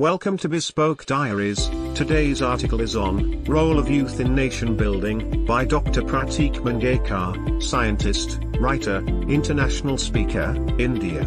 Welcome to Bespoke Diaries. Today's article is on Role of Youth in Nation Building by Dr. Pratik Mangaekar, scientist, writer, international speaker, India.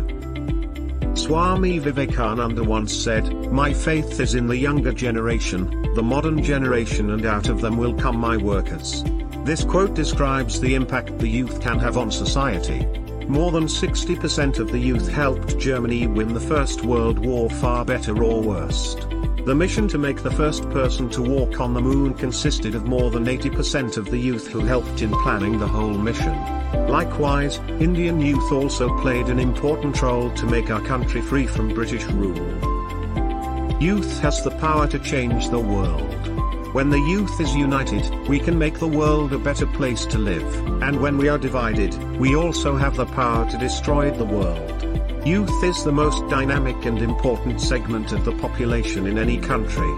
Swami Vivekananda once said, My faith is in the younger generation, the modern generation, and out of them will come my workers. This quote describes the impact the youth can have on society. More than 60% of the youth helped Germany win the First World War far better or worst. The mission to make the first person to walk on the moon consisted of more than 80% of the youth who helped in planning the whole mission. Likewise, Indian youth also played an important role to make our country free from British rule. Youth has the power to change the world. When the youth is united, we can make the world a better place to live, and when we are divided, we also have the power to destroy the world. Youth is the most dynamic and important segment of the population in any country.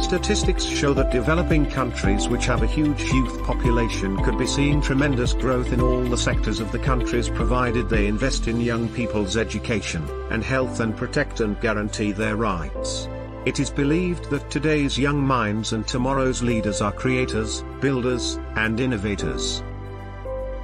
Statistics show that developing countries which have a huge youth population could be seeing tremendous growth in all the sectors of the countries provided they invest in young people's education, and health and protect and guarantee their rights. It is believed that today's young minds and tomorrow's leaders are creators, builders, and innovators.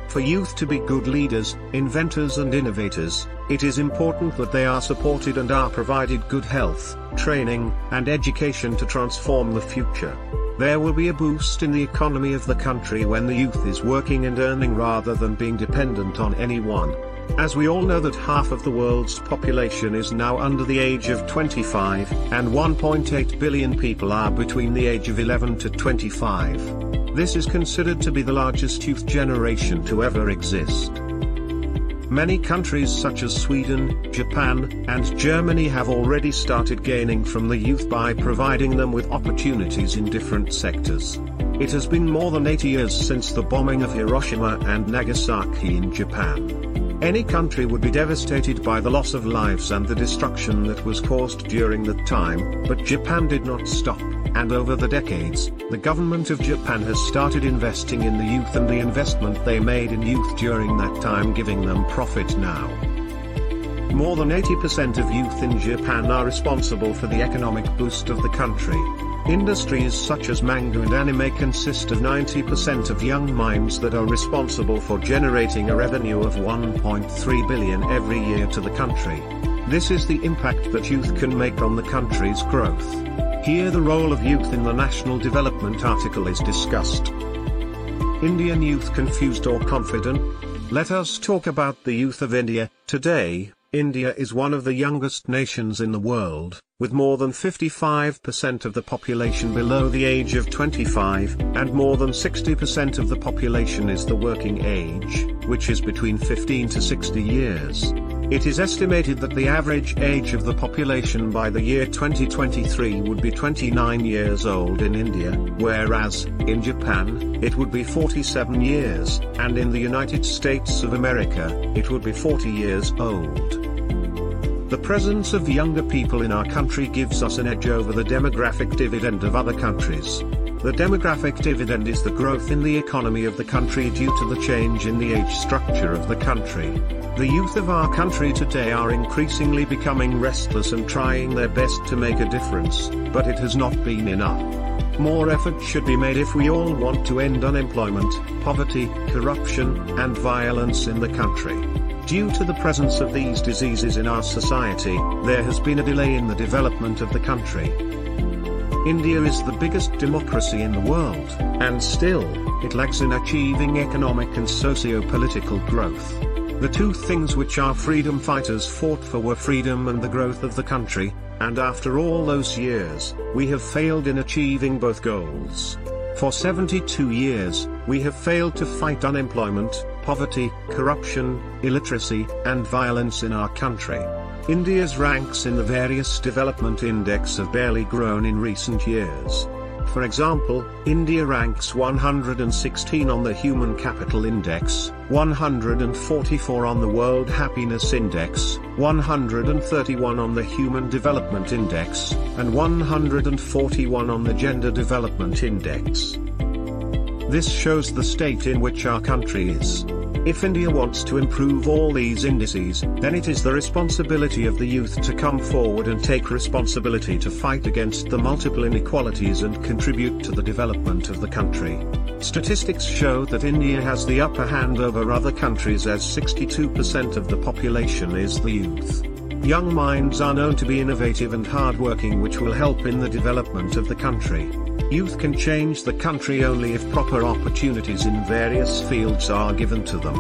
For youth to be good leaders, inventors and innovators, it is important that they are supported and are provided good health, training, and education to transform the future. There will be a boost in the economy of the country when the youth is working and earning rather than being dependent on anyone. As we all know that half of the world's population is now under the age of 25, and 1.8 billion people are between the age of 11 to 25. This is considered to be the largest youth generation to ever exist. Many countries such as Sweden, Japan, and Germany have already started gaining from the youth by providing them with opportunities in different sectors. It has been more than 80 years since the bombing of Hiroshima and Nagasaki in Japan. Any country would be devastated by the loss of lives and the destruction that was caused during that time, but Japan did not stop, and over the decades, the government of Japan has started investing in the youth and the investment they made in youth during that time giving them profit now. More than 80% of youth in Japan are responsible for the economic boost of the country. Industries such as manga and anime consist of 90% of young minds that are responsible for generating a revenue of 1.3 billion every year to the country. This is the impact that youth can make on the country's growth. Here the role of youth in the national development article is discussed. Indian youth confused or confident? Let us talk about the youth of India. Today, India is one of the youngest nations in the world, with more than 55% of the population below the age of 25, and more than 60% of the population is the working age, which is between 15 to 60 years. It is estimated that the average age of the population by the year 2023 would be 29 years old in India, whereas, in Japan, it would be 47 years, and in the United States of America, it would be 40 years old. The presence of younger people in our country gives us an edge over the demographic dividend of other countries. The demographic dividend is the growth in the economy of the country due to the change in the age structure of the country. The youth of our country today are increasingly becoming restless and trying their best to make a difference, but it has not been enough. More effort should be made if we all want to end unemployment, poverty, corruption, and violence in the country. Due to the presence of these diseases in our society, there has been a delay in the development of the country. India is the biggest democracy in the world, and still, it lags in achieving economic and socio-political growth. The two things which our freedom fighters fought for were freedom and the growth of the country, and after all those years, we have failed in achieving both goals. For 72 years, we have failed to fight unemployment, poverty, corruption, illiteracy, and violence in our country. India's ranks in the various development index have barely grown in recent years. For example, India ranks 116 on the Human Capital Index, 144 on the World Happiness Index, 131 on the Human Development Index, and 141 on the Gender Development Index. This shows the state in which our country is. If India wants to improve all these indices, then it is the responsibility of the youth to come forward and take responsibility to fight against the multiple inequalities and contribute to the development of the country. Statistics show that India has the upper hand over other countries as 62% of the population is the youth. Young minds are known to be innovative and hardworking which will help in the development of the country. Youth can change the country only if proper opportunities in various fields are given to them.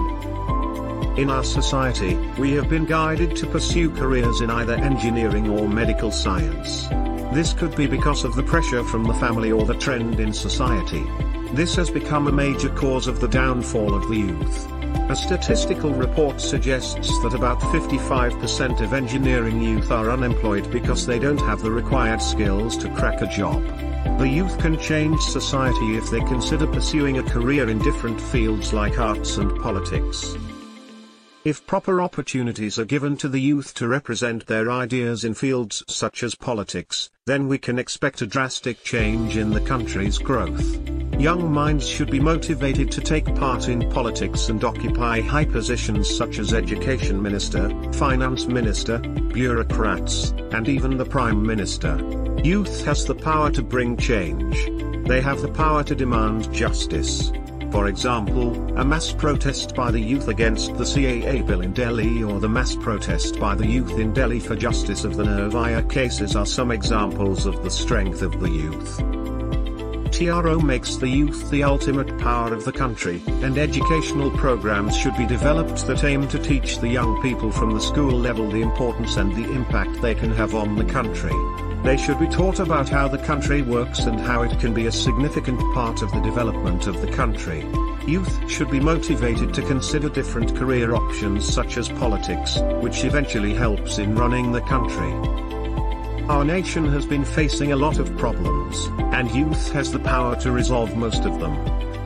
In our society, we have been guided to pursue careers in either engineering or medical science. This could be because of the pressure from the family or the trend in society. This has become a major cause of the downfall of the youth. A statistical report suggests that about 55% of engineering youth are unemployed because they don't have the required skills to crack a job. The youth can change society if they consider pursuing a career in different fields like arts and politics. If proper opportunities are given to the youth to represent their ideas in fields such as politics, then we can expect a drastic change in the country's growth. Young minds should be motivated to take part in politics and occupy high positions such as education minister, finance minister, bureaucrats, and even the prime minister. Youth has the power to bring change. They have the power to demand justice. For example, a mass protest by the youth against the CAA bill in Delhi or the mass protest by the youth in Delhi for justice of the Nirbhaya cases are some examples of the strength of the youth. TRO makes the youth the ultimate power of the country, and educational programs should be developed that aim to teach the young people from the school level the importance and the impact they can have on the country. They should be taught about how the country works and how it can be a significant part of the development of the country. Youth should be motivated to consider different career options such as politics, which eventually helps in running the country. Our nation has been facing a lot of problems, and youth has the power to resolve most of them.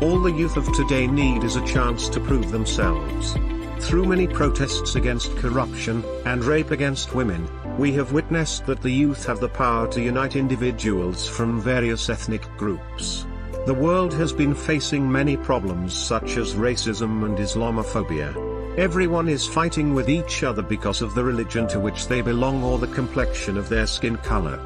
All the youth of today need is a chance to prove themselves. Through many protests against corruption, and rape against women, we have witnessed that the youth have the power to unite individuals from various ethnic groups. The world has been facing many problems such as racism and Islamophobia. Everyone is fighting with each other because of the religion to which they belong or the complexion of their skin color.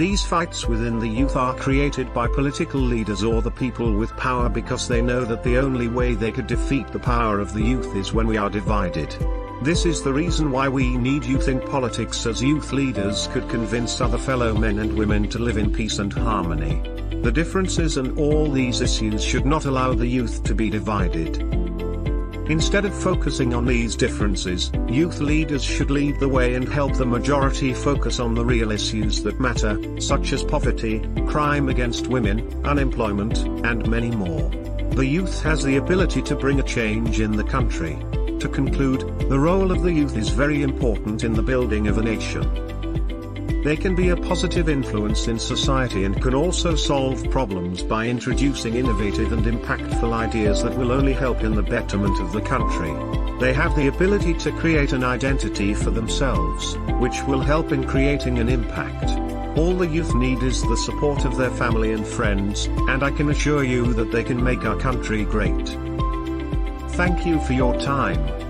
These fights within the youth are created by political leaders or the people with power because they know that the only way they could defeat the power of the youth is when we are divided. This is the reason why we need youth in politics as youth leaders could convince other fellow men and women to live in peace and harmony. The differences and all these issues should not allow the youth to be divided. Instead of focusing on these differences, youth leaders should lead the way and help the majority focus on the real issues that matter, such as poverty, crime against women, unemployment, and many more. The youth has the ability to bring a change in the country. To conclude, the role of the youth is very important in the building of a nation. They can be a positive influence in society and can also solve problems by introducing innovative and impactful ideas that will only help in the betterment of the country. They have the ability to create an identity for themselves, which will help in creating an impact. All the youth need is the support of their family and friends, and I can assure you that they can make our country great. Thank you for your time.